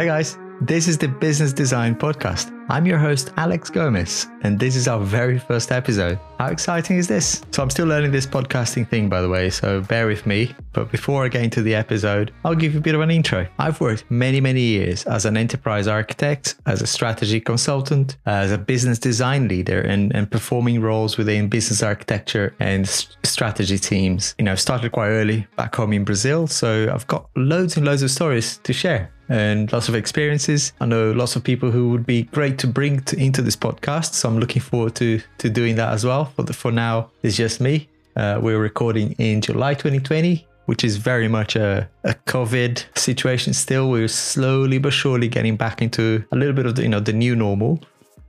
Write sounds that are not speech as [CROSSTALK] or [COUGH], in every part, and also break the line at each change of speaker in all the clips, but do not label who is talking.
Hi, guys. This is the Business Design Podcast. I'm your host, Alex Gomez, and this is our very first episode. How exciting is this? So, I'm still learning this podcasting thing, by the way, so bear with me. But before I get into the episode, I'll give you a bit of an intro. I've worked many, many years as an enterprise architect, as a strategy consultant, as a business design leader, and, and performing roles within business architecture and strategy teams. You know, I started quite early back home in Brazil, so I've got loads and loads of stories to share and lots of experiences. I know lots of people who would be great to bring to, into this podcast. So I'm looking forward to to doing that as well. But for now, it's just me. Uh, we're recording in July 2020, which is very much a, a COVID situation still. We're slowly but surely getting back into a little bit of the, you know the new normal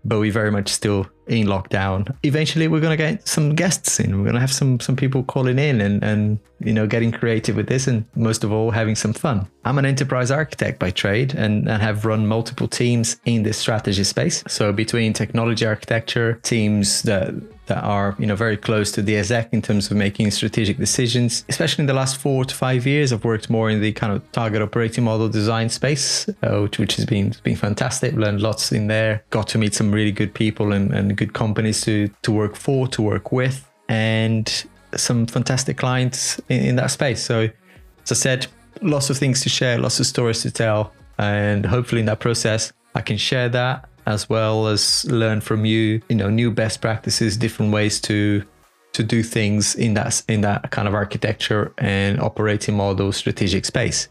but we very much still in lockdown. Eventually, we're to get some guests in. We're to have some some people calling in and and you know getting creative with this, and most of all, having some fun. I'm an enterprise architect by trade, and, and have run multiple teams in this strategy space. So between technology architecture teams that that are you know very close to the exec in terms of making strategic decisions. Especially in the last four to five years, I've worked more in the kind of target operating model design space, uh, which, which has been been fantastic. Learned lots in there. Got to meet some really good people and, and good companies to to work for, to work with, and some fantastic clients in, in that space. So, as I said, lots of things to share, lots of stories to tell, and hopefully in that process, I can share that as well as learn from you, you know, new best practices, different ways to to do things in that in that kind of architecture and operating model strategic space.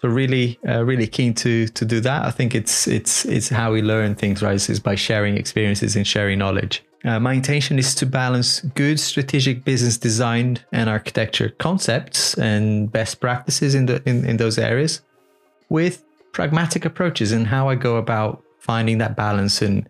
So really, uh, really keen to to do that. I think it's it's it's how we learn things, right? Is by sharing experiences and sharing knowledge. Uh, my intention is to balance good strategic business design and architecture concepts and best practices in the in, in those areas with pragmatic approaches and how I go about finding that balance and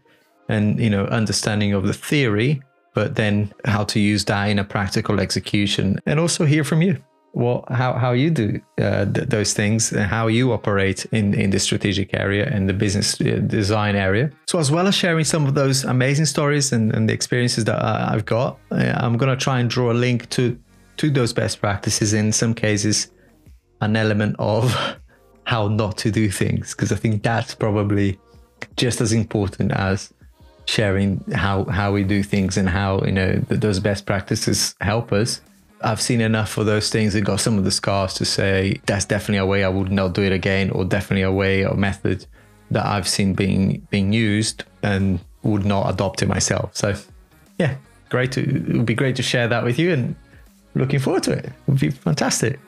and you know understanding of the theory but then how to use that in a practical execution. And also hear from you. What how, how you do uh, th- those things and how you operate in in the strategic area and the business uh, design area. So as well as sharing some of those amazing stories and, and the experiences that i've got uh, i'm going to try and draw a link to to those best practices. In some cases an element of [LAUGHS] how not to do things because i think that's probably just as important as sharing how how we do things and how you know those best practices help us. I've seen enough of those things and got some of the scars to say that's definitely a way I would not do it again, or definitely a way or method that I've seen being being used and would not adopt it myself. So yeah, great to it would be great to share that with you and looking forward to it. It would be fantastic.